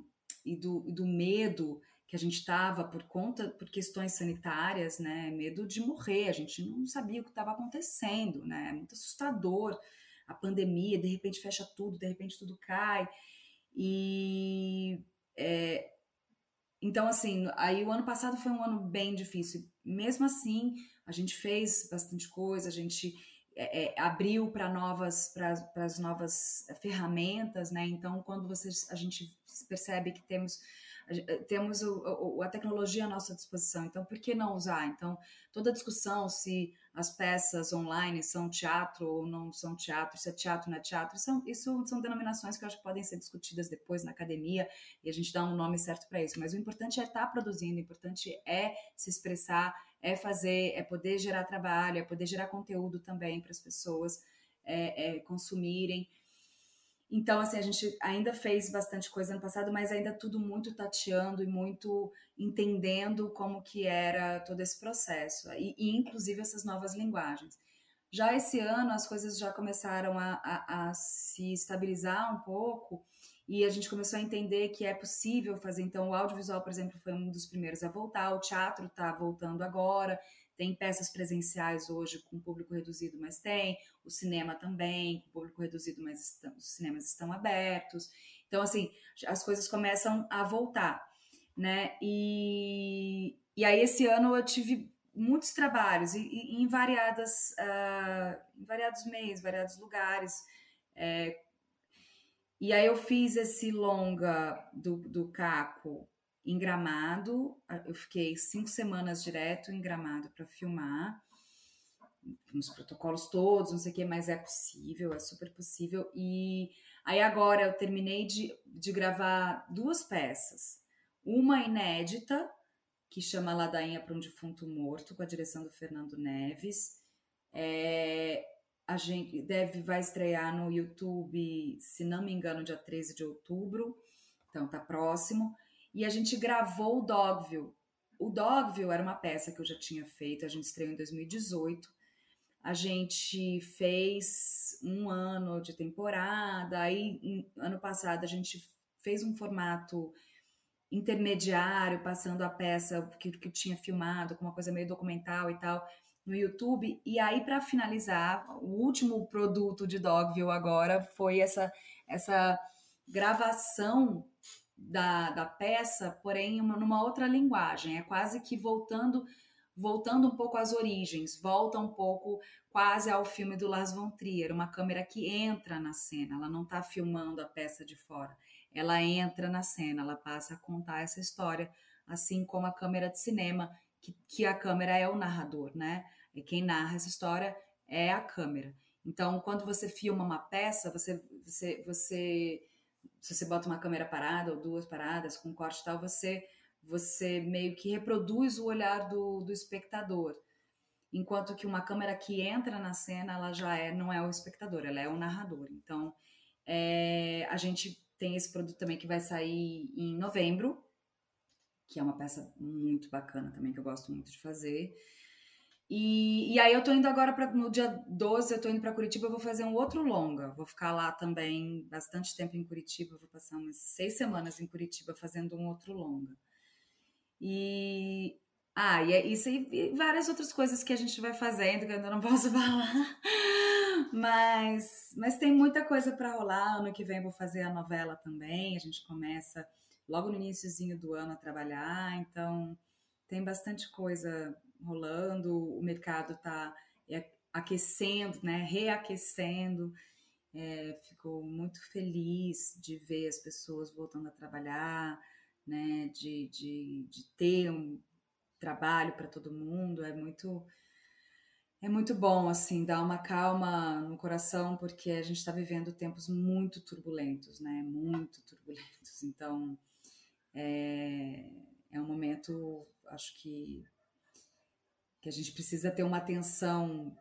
e do, do medo que a gente estava por conta por questões sanitárias né medo de morrer. A gente não sabia o que estava acontecendo né é muito assustador. A pandemia de repente fecha tudo de repente tudo cai. E é, então, assim, aí o ano passado foi um ano bem difícil. Mesmo assim, a gente fez bastante coisa, a gente é, é, abriu para novas para as novas ferramentas, né? Então, quando vocês, a gente percebe que temos temos o, o, a tecnologia à nossa disposição, então por que não usar? Então, toda a discussão se as peças online são teatro ou não são teatro, se é teatro não é teatro, isso, isso são denominações que eu acho que podem ser discutidas depois na academia e a gente dá um nome certo para isso, mas o importante é estar tá produzindo, o importante é se expressar, é fazer, é poder gerar trabalho, é poder gerar conteúdo também para as pessoas é, é, consumirem. Então, assim, a gente ainda fez bastante coisa ano passado, mas ainda tudo muito tateando e muito entendendo como que era todo esse processo, e, e inclusive essas novas linguagens. Já esse ano as coisas já começaram a, a, a, se estabilizar um pouco e a gente começou a entender que é possível fazer. Então, o audiovisual, por exemplo, foi um dos primeiros a voltar, o teatro está voltando agora, tem peças presenciais hoje com público reduzido, mas tem. O cinema também, com público reduzido, mas estão, os cinemas estão abertos. Então, assim, as coisas começam a voltar, né? E, e aí, esse ano eu tive muitos trabalhos e, e em variadas, uh, em variados meios, variados lugares. É, e aí eu fiz esse longa do, do Caco em Gramado. Eu fiquei cinco semanas direto em Gramado para filmar, nos protocolos todos, não sei o que, mas é possível, é super possível. E aí agora eu terminei de, de gravar duas peças. Uma inédita, que chama Ladainha para um Defunto Morto, com a direção do Fernando Neves. É, a gente deve vai estrear no YouTube, se não me engano, dia 13 de outubro. Então tá próximo e a gente gravou o Dogville. O Dogville era uma peça que eu já tinha feito, a gente estreou em 2018. A gente fez um ano de temporada, aí ano passado a gente fez um formato intermediário, passando a peça que, que tinha filmado, com uma coisa meio documental e tal, no YouTube. E aí, para finalizar, o último produto de Dogville agora foi essa, essa gravação da, da peça, porém uma, numa outra linguagem. É quase que voltando voltando um pouco às origens, volta um pouco quase ao filme do Lars von Trier, uma câmera que entra na cena, ela não está filmando a peça de fora, ela entra na cena, ela passa a contar essa história, assim como a câmera de cinema, que, que a câmera é o narrador, né? E quem narra essa história é a câmera. Então, quando você filma uma peça, você, você, você se você bota uma câmera parada ou duas paradas com corte e tal, você você meio que reproduz o olhar do, do espectador. Enquanto que uma câmera que entra na cena, ela já é, não é o espectador, ela é o narrador. Então, é, a gente tem esse produto também que vai sair em novembro, que é uma peça muito bacana também, que eu gosto muito de fazer. E, e aí eu tô indo agora no dia 12, eu tô indo para Curitiba, eu vou fazer um outro longa. Vou ficar lá também bastante tempo em Curitiba, vou passar umas seis semanas em Curitiba fazendo um outro longa. E ah, e é isso e várias outras coisas que a gente vai fazendo que eu ainda não [laughs] posso falar. Mas, mas tem muita coisa para rolar. Ano que vem vou fazer a novela também. A gente começa logo no iníciozinho do ano a trabalhar, então tem bastante coisa rolando, o mercado está é, aquecendo, né, reaquecendo. É, fico muito feliz de ver as pessoas voltando a trabalhar, né, de, de, de ter um trabalho para todo mundo. É muito é muito bom assim dar uma calma no coração porque a gente está vivendo tempos muito turbulentos, né? Muito turbulentos. Então é, é um momento, acho que que a gente precisa ter uma atenção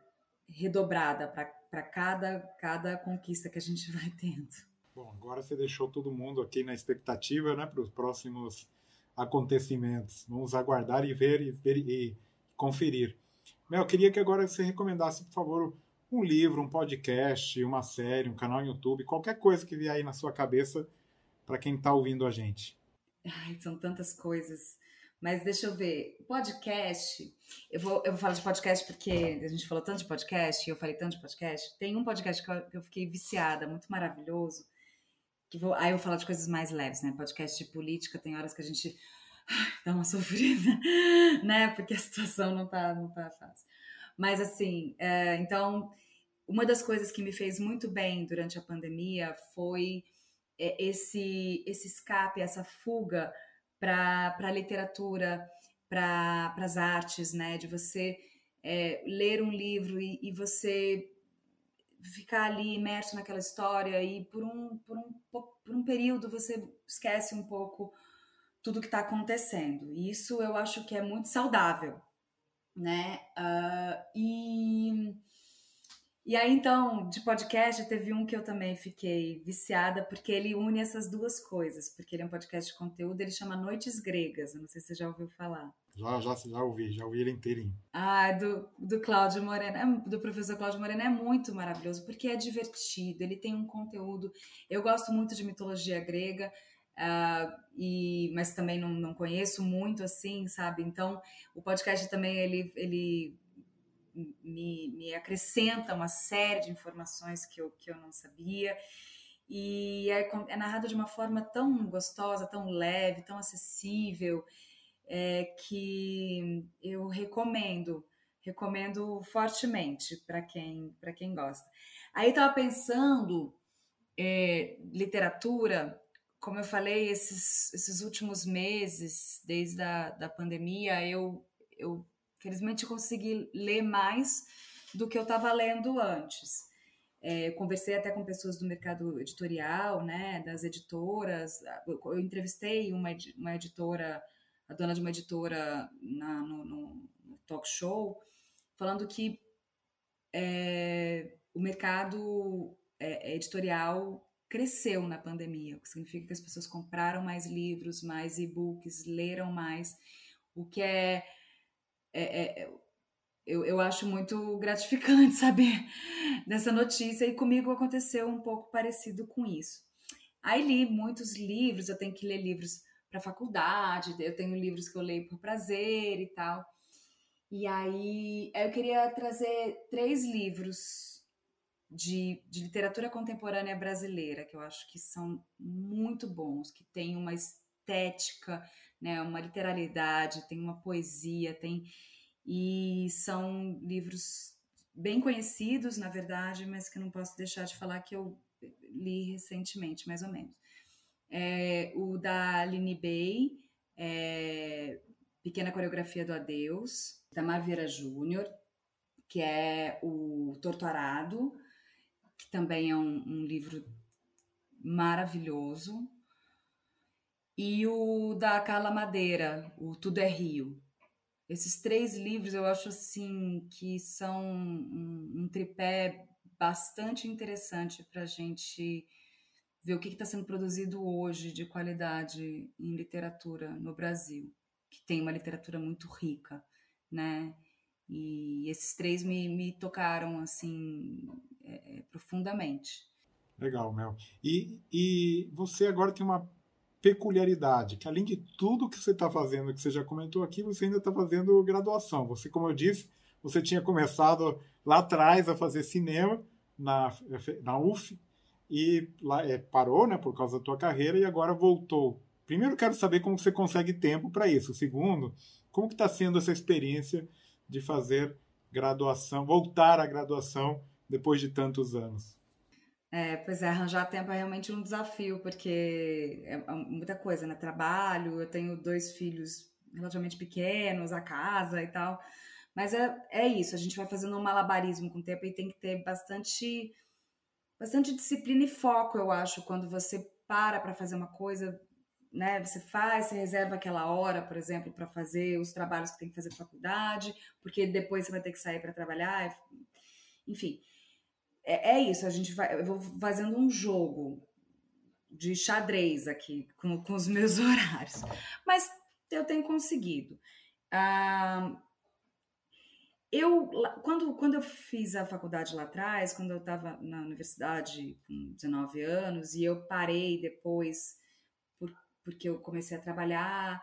redobrada para cada, cada conquista que a gente vai tendo. Bom, agora você deixou todo mundo aqui na expectativa né, para os próximos acontecimentos. Vamos aguardar e ver e, ver, e conferir. Mel, eu queria que agora você recomendasse, por favor, um livro, um podcast, uma série, um canal no YouTube, qualquer coisa que vier aí na sua cabeça para quem está ouvindo a gente. Ai, são tantas coisas. Mas deixa eu ver, podcast, eu vou, eu vou falar de podcast porque a gente falou tanto de podcast, eu falei tanto de podcast. Tem um podcast que eu, que eu fiquei viciada, muito maravilhoso, que vou, aí eu vou falar de coisas mais leves, né? Podcast de política, tem horas que a gente dá uma [laughs] sofrida, né? Porque a situação não tá, não tá fácil. Mas assim, é, então, uma das coisas que me fez muito bem durante a pandemia foi é, esse, esse escape, essa fuga para a literatura, para as artes, né? De você é, ler um livro e, e, você ficar ali imerso naquela história e por um, por um, por um período você esquece um pouco tudo que está acontecendo. E isso eu acho que é muito saudável, né? Uh, e e aí, então, de podcast, teve um que eu também fiquei viciada, porque ele une essas duas coisas. Porque ele é um podcast de conteúdo, ele chama Noites Gregas. Eu não sei se você já ouviu falar. Já, já, já ouvi, já ouvi ele inteirinho. Ah, do, do Cláudio Moreno, é, do professor Cláudio Moreno, é muito maravilhoso, porque é divertido, ele tem um conteúdo. Eu gosto muito de mitologia grega. Uh, e, mas também não, não conheço muito assim, sabe? Então, o podcast também ele, ele me, me acrescenta uma série de informações que eu, que eu não sabia. E é, é narrado de uma forma tão gostosa, tão leve, tão acessível, é, que eu recomendo, recomendo fortemente para quem, quem gosta. Aí estava pensando, é, literatura, como eu falei, esses, esses últimos meses, desde a da pandemia, eu, eu Felizmente consegui ler mais do que eu estava lendo antes. É, conversei até com pessoas do mercado editorial, né, das editoras. Eu entrevistei uma, uma editora, a dona de uma editora na, no, no, talk show, falando que é, o mercado é, editorial cresceu na pandemia, o que significa que as pessoas compraram mais livros, mais e-books, leram mais, o que é é, é, é, eu, eu acho muito gratificante [laughs] saber dessa notícia e comigo aconteceu um pouco parecido com isso. Aí li muitos livros, eu tenho que ler livros para faculdade, eu tenho livros que eu leio por prazer e tal. E aí eu queria trazer três livros de, de literatura contemporânea brasileira que eu acho que são muito bons, que têm uma estética né, uma literalidade, tem uma poesia, tem e são livros bem conhecidos, na verdade, mas que eu não posso deixar de falar que eu li recentemente, mais ou menos. É, o da Aline Bay, é, Pequena Coreografia do Adeus, da Marvira Júnior, que é o Torturado, que também é um, um livro maravilhoso, e o da Carla Madeira, o Tudo é Rio. Esses três livros eu acho assim que são um, um tripé bastante interessante para a gente ver o que está sendo produzido hoje de qualidade em literatura no Brasil, que tem uma literatura muito rica, né? E esses três me, me tocaram assim é, é profundamente. Legal, Mel. E, e você agora tem uma peculiaridade, que além de tudo que você está fazendo, que você já comentou aqui, você ainda está fazendo graduação. Você, como eu disse, você tinha começado lá atrás a fazer cinema na, na UF e lá, é, parou, né, por causa da tua carreira e agora voltou. Primeiro, quero saber como você consegue tempo para isso. Segundo, como que está sendo essa experiência de fazer graduação, voltar à graduação depois de tantos anos? É, pois é, arranjar tempo é realmente um desafio, porque é, é muita coisa, né? Trabalho, eu tenho dois filhos relativamente pequenos, a casa e tal. Mas é, é isso, a gente vai fazendo um malabarismo com o tempo e tem que ter bastante, bastante disciplina e foco, eu acho, quando você para para fazer uma coisa, né? Você faz, você reserva aquela hora, por exemplo, para fazer os trabalhos que tem que fazer na faculdade, porque depois você vai ter que sair para trabalhar, enfim é, é isso, a gente vai, eu vou fazendo um jogo de xadrez aqui com, com os meus [laughs] horários. Mas eu tenho conseguido. Ah, eu, quando, quando eu fiz a faculdade lá atrás, quando eu estava na universidade com 19 anos, e eu parei depois por, porque eu comecei a trabalhar,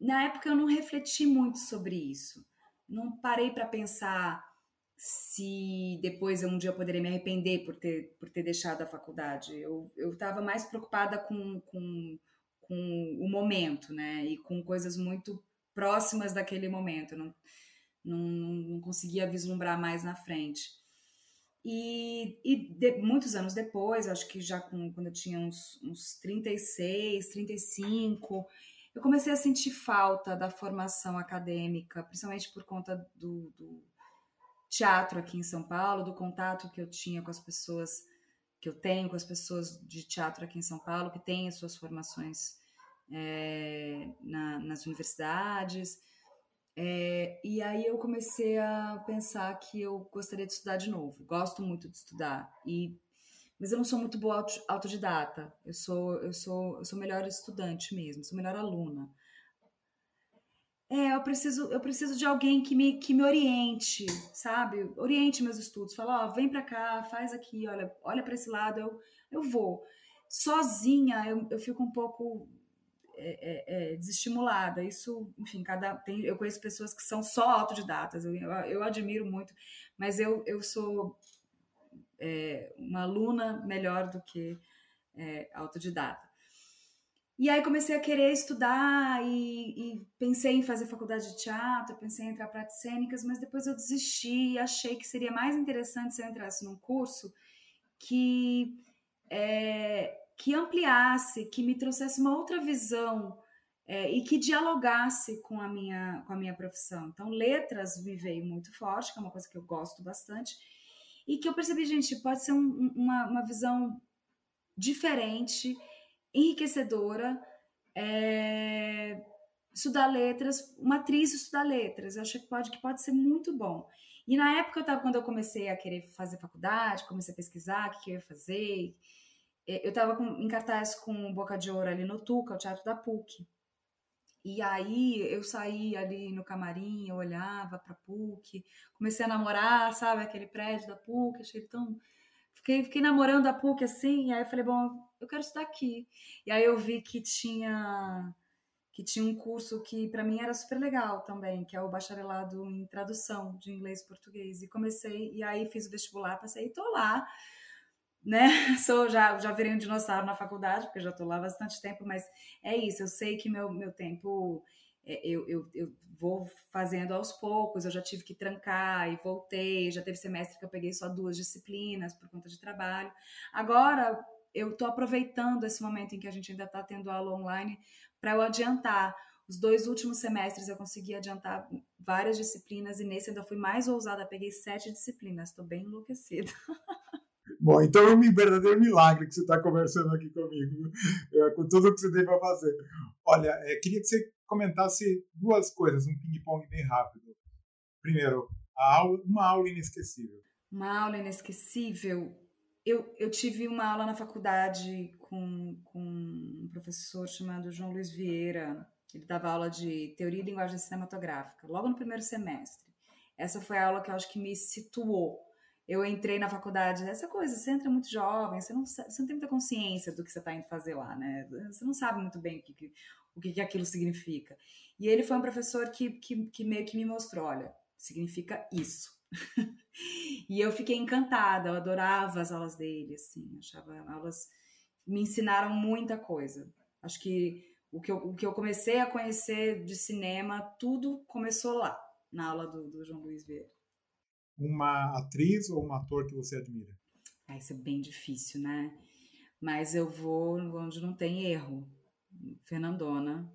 na época eu não refleti muito sobre isso. Não parei para pensar se depois um dia eu poderia me arrepender por ter, por ter deixado a faculdade. Eu estava mais preocupada com, com, com o momento, né? E com coisas muito próximas daquele momento. Não, não, não conseguia vislumbrar mais na frente. E, e de, muitos anos depois, acho que já com, quando eu tinha uns, uns 36, 35, eu comecei a sentir falta da formação acadêmica, principalmente por conta do, do teatro aqui em São Paulo, do contato que eu tinha com as pessoas, que eu tenho com as pessoas de teatro aqui em São Paulo, que têm as suas formações é, na, nas universidades. É, e aí eu comecei a pensar que eu gostaria de estudar de novo. Gosto muito de estudar e mas eu não sou muito boa autodidata. Eu sou eu sou eu sou melhor estudante mesmo, sou melhor aluna. É, eu preciso, eu preciso de alguém que me, que me oriente, sabe? Oriente meus estudos. Fala, ó, vem para cá, faz aqui, olha, olha para esse lado, eu, eu vou. Sozinha, eu, eu fico um pouco é, é, é, desestimulada. Isso, enfim, cada tem, eu conheço pessoas que são só autodidatas. Eu, eu, eu admiro muito, mas eu, eu sou é, uma aluna melhor do que é, autodidata. E aí comecei a querer estudar e, e, pensei em fazer faculdade de teatro, pensei em entrar para artes cênicas, mas depois eu desisti e achei que seria mais interessante se eu entrasse num curso que, é, que ampliasse, que me trouxesse uma outra visão é, e que dialogasse com a, minha, com a minha profissão. Então, letras me veio muito forte, que é uma coisa que eu gosto bastante, e que eu percebi, gente, pode ser um, uma, uma visão diferente enriquecedora. É, estudar letras, uma atriz estudar letras, eu acho que pode, que pode ser muito bom. E na época, eu tava, quando eu comecei a querer fazer faculdade, comecei a pesquisar o que, que eu ia fazer, é, eu estava em cartaz com Boca de Ouro ali no Tuca, o Teatro da PUC. E aí eu saí ali no camarim, eu olhava para PUC, comecei a namorar, sabe, aquele prédio da PUC, achei tão Fiquei, fiquei namorando a PUC assim, aí eu falei, bom, eu quero estudar aqui. E aí eu vi que tinha que tinha um curso que para mim era super legal também, que é o bacharelado em tradução de inglês e português. E comecei, e aí fiz o vestibular, passei e tô lá, né? [laughs] Sou já já virei um dinossauro na faculdade, porque já tô lá há bastante tempo, mas é isso, eu sei que meu meu tempo eu, eu, eu vou fazendo aos poucos, eu já tive que trancar e voltei, já teve semestre que eu peguei só duas disciplinas por conta de trabalho. Agora eu estou aproveitando esse momento em que a gente ainda está tendo aula online para eu adiantar. Os dois últimos semestres eu consegui adiantar várias disciplinas e nesse ainda fui mais ousada, peguei sete disciplinas, estou bem enlouquecida. [laughs] Bom, então é um verdadeiro milagre que você está conversando aqui comigo, é, com tudo que você tem para fazer. Olha, é, queria que você comentasse duas coisas, um ping-pong bem rápido. Primeiro, aula, uma aula inesquecível. Uma aula inesquecível. Eu, eu tive uma aula na faculdade com, com um professor chamado João Luiz Vieira. Ele dava aula de teoria e linguagem cinematográfica, logo no primeiro semestre. Essa foi a aula que eu acho que me situou eu entrei na faculdade, essa coisa, você entra muito jovem, você não, você não tem muita consciência do que você está indo fazer lá, né? Você não sabe muito bem o que, o que, que aquilo significa. E ele foi um professor que, que, que meio que me mostrou, olha, significa isso. [laughs] e eu fiquei encantada, eu adorava as aulas dele, assim, achava aulas me ensinaram muita coisa. Acho que o que eu, o que eu comecei a conhecer de cinema, tudo começou lá, na aula do, do João Luiz Vieira uma atriz ou um ator que você admira? Ah, isso é bem difícil, né? Mas eu vou onde não tem erro. Fernandona,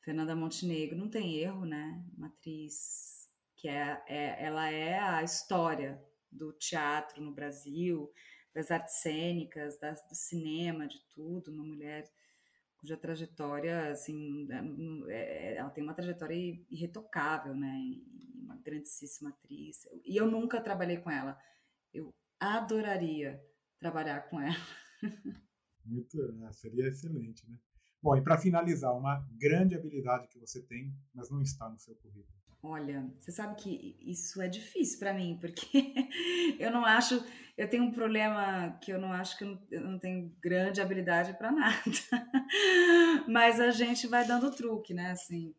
Fernanda Montenegro, não tem erro, né? Uma atriz que é, é, ela é a história do teatro no Brasil, das artes cênicas, das, do cinema, de tudo. Uma mulher cuja trajetória, assim, é, é, ela tem uma trajetória irretocável, né? uma grandíssima atriz. E eu nunca trabalhei com ela. Eu adoraria trabalhar com ela. [laughs] Muito, né? seria excelente, né? Bom, e para finalizar, uma grande habilidade que você tem, mas não está no seu currículo. Olha, você sabe que isso é difícil para mim, porque [laughs] eu não acho, eu tenho um problema que eu não acho que eu não, tenho grande habilidade para nada. [laughs] Mas a gente vai dando truque, né? Assim,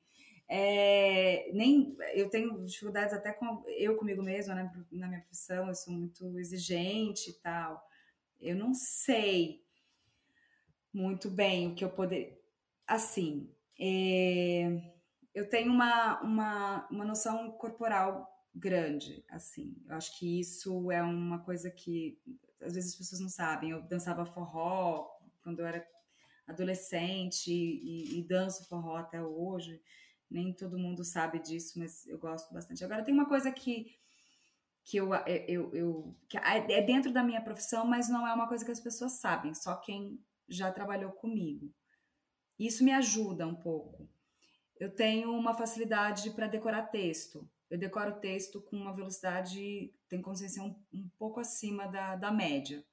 é, nem eu tenho dificuldades até com eu comigo mesma né, na minha profissão eu sou muito exigente e tal eu não sei muito bem o que eu poder assim é, eu tenho uma, uma, uma noção corporal grande assim eu acho que isso é uma coisa que às vezes as pessoas não sabem eu dançava forró quando eu era adolescente e, e danço forró até hoje nem todo mundo sabe disso, mas eu gosto bastante. Agora, tem uma coisa que, que eu, eu, eu que é dentro da minha profissão, mas não é uma coisa que as pessoas sabem, só quem já trabalhou comigo. Isso me ajuda um pouco. Eu tenho uma facilidade para decorar texto. Eu decoro texto com uma velocidade, tem consciência um, um pouco acima da, da média.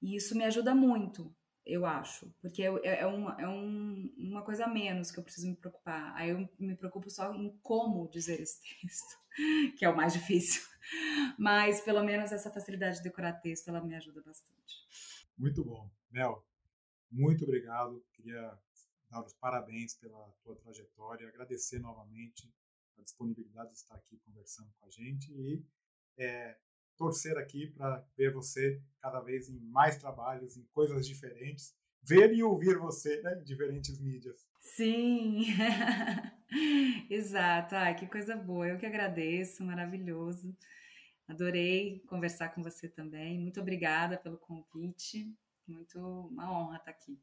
E isso me ajuda muito eu acho, porque é, é, uma, é um, uma coisa a menos que eu preciso me preocupar. Aí eu me preocupo só em como dizer esse texto, [laughs] que é o mais difícil. Mas pelo menos essa facilidade de decorar texto, ela me ajuda bastante. Muito bom. Mel, muito obrigado. Queria dar os parabéns pela tua trajetória, agradecer novamente a disponibilidade de estar aqui conversando com a gente e é, torcer aqui para ver você cada vez em mais trabalhos, em coisas diferentes, ver e ouvir você né, em diferentes mídias. Sim, [laughs] exato. Ai, que coisa boa. Eu que agradeço, maravilhoso. Adorei conversar com você também. Muito obrigada pelo convite. Muito uma honra estar aqui.